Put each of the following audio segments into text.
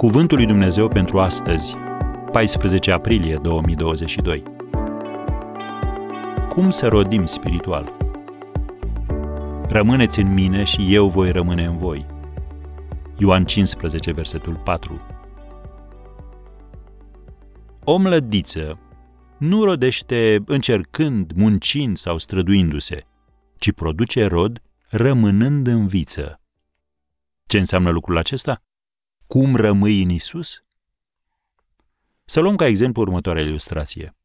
Cuvântul lui Dumnezeu pentru astăzi, 14 aprilie 2022. Cum să rodim spiritual? Rămâneți în mine și eu voi rămâne în voi. Ioan 15, versetul 4. O mlădiță nu rodește încercând, muncind sau străduindu-se, ci produce rod rămânând în viță. Ce înseamnă lucrul acesta? Cum rămâi în Isus? Să luăm ca exemplu următoarea ilustrație.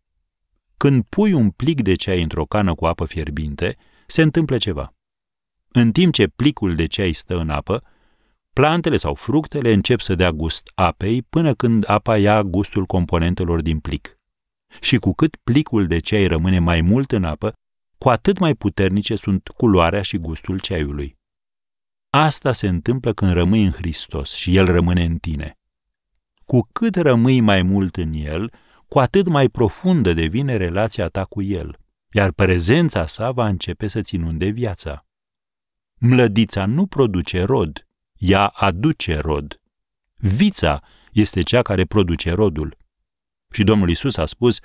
Când pui un plic de ceai într-o cană cu apă fierbinte, se întâmplă ceva. În timp ce plicul de ceai stă în apă, plantele sau fructele încep să dea gust apei până când apa ia gustul componentelor din plic. Și cu cât plicul de ceai rămâne mai mult în apă, cu atât mai puternice sunt culoarea și gustul ceaiului. Asta se întâmplă când rămâi în Hristos și El rămâne în tine. Cu cât rămâi mai mult în El, cu atât mai profundă devine relația ta cu El, iar prezența sa va începe să-ți inunde viața. Mlădița nu produce rod, ea aduce rod. Vița este cea care produce rodul. Și Domnul Isus a spus,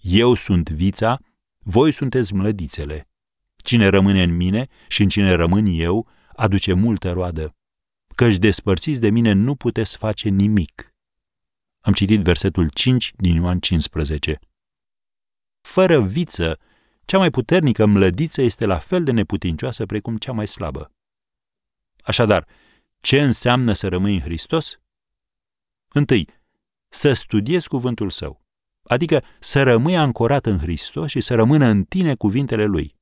Eu sunt vița, voi sunteți mlădițele. Cine rămâne în mine și în cine rămân eu, aduce multă roadă. Căci despărțiți de mine nu puteți face nimic. Am citit versetul 5 din Ioan 15. Fără viță, cea mai puternică mlădiță este la fel de neputincioasă precum cea mai slabă. Așadar, ce înseamnă să rămâi în Hristos? Întâi, să studiezi cuvântul său, adică să rămâi ancorat în Hristos și să rămână în tine cuvintele lui.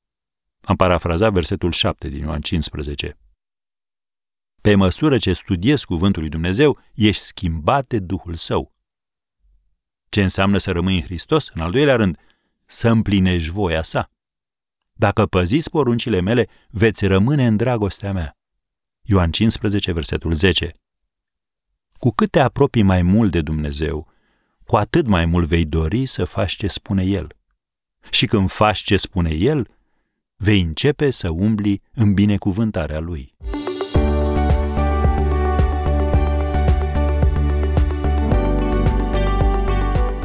Am parafrazat versetul 7 din Ioan 15. Pe măsură ce studiezi cuvântul lui Dumnezeu, ești schimbat de Duhul Său. Ce înseamnă să rămâi în Hristos? În al doilea rând, să împlinești voia sa. Dacă păziți poruncile mele, veți rămâne în dragostea mea. Ioan 15, versetul 10. Cu cât te apropii mai mult de Dumnezeu, cu atât mai mult vei dori să faci ce spune El. Și când faci ce spune El, vei începe să umbli în binecuvântarea Lui.